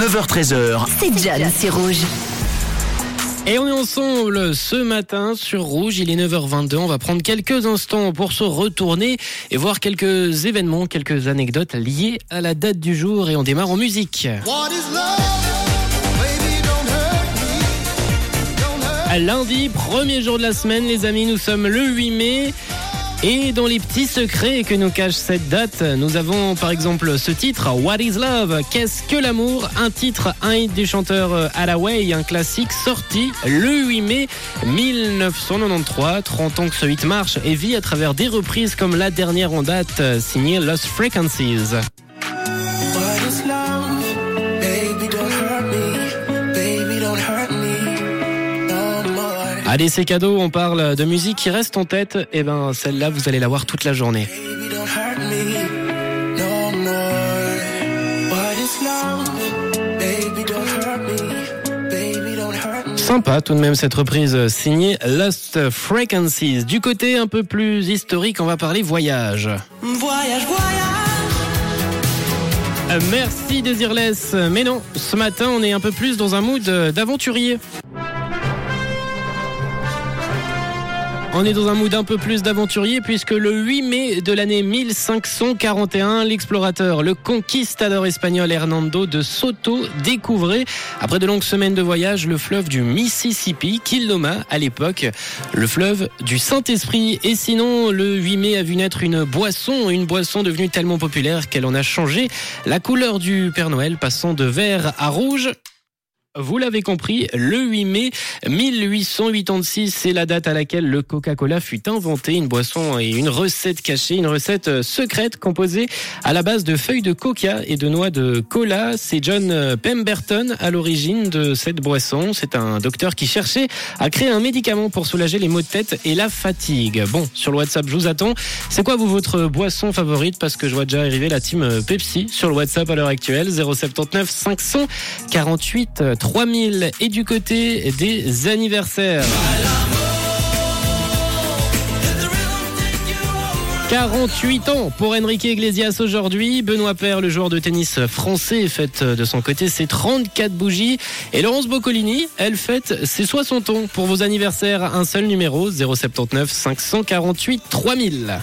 9h13h. C'est John, c'est rouge. Et on est ensemble ce matin sur Rouge, il est 9h22, on va prendre quelques instants pour se retourner et voir quelques événements, quelques anecdotes liées à la date du jour et on démarre en musique. À lundi, premier jour de la semaine les amis, nous sommes le 8 mai. Et dans les petits secrets que nous cache cette date, nous avons par exemple ce titre, What is Love? Qu'est-ce que l'amour? Un titre, un hit du chanteur Hathaway, un classique sorti le 8 mai 1993. 30 ans que ce hit marche et vit à travers des reprises comme la dernière en date, signée Lost Frequencies. Allez, c'est cadeau, on parle de musique qui reste en tête. Et ben, celle-là, vous allez la voir toute la journée. Sympa tout de même cette reprise signée Lost Frequencies. Du côté un peu plus historique, on va parler voyage. Voyage, voyage. Euh, Merci Désirless. Mais non, ce matin on est un peu plus dans un mood euh, d'aventurier. On est dans un mood un peu plus d'aventurier puisque le 8 mai de l'année 1541, l'explorateur, le conquistador espagnol Hernando de Soto découvrait, après de longues semaines de voyage, le fleuve du Mississippi qu'il nomma à l'époque le fleuve du Saint-Esprit. Et sinon, le 8 mai a vu naître une boisson, une boisson devenue tellement populaire qu'elle en a changé la couleur du Père Noël, passant de vert à rouge. Vous l'avez compris, le 8 mai 1886, c'est la date à laquelle le Coca-Cola fut inventé, une boisson et une recette cachée, une recette euh, secrète composée à la base de feuilles de coca et de noix de cola. C'est John euh, Pemberton à l'origine de cette boisson. C'est un docteur qui cherchait à créer un médicament pour soulager les maux de tête et la fatigue. Bon, sur le WhatsApp, je vous attends. C'est quoi vous votre boisson favorite? Parce que je vois déjà arriver la team euh, Pepsi sur le WhatsApp à l'heure actuelle 079 548 3000 et du côté des anniversaires. 48 ans pour Enrique Iglesias aujourd'hui. Benoît Paire, le joueur de tennis français, fête de son côté ses 34 bougies. Et Laurence Boccolini, elle fête ses 60 ans. Pour vos anniversaires, un seul numéro 079 548 3000.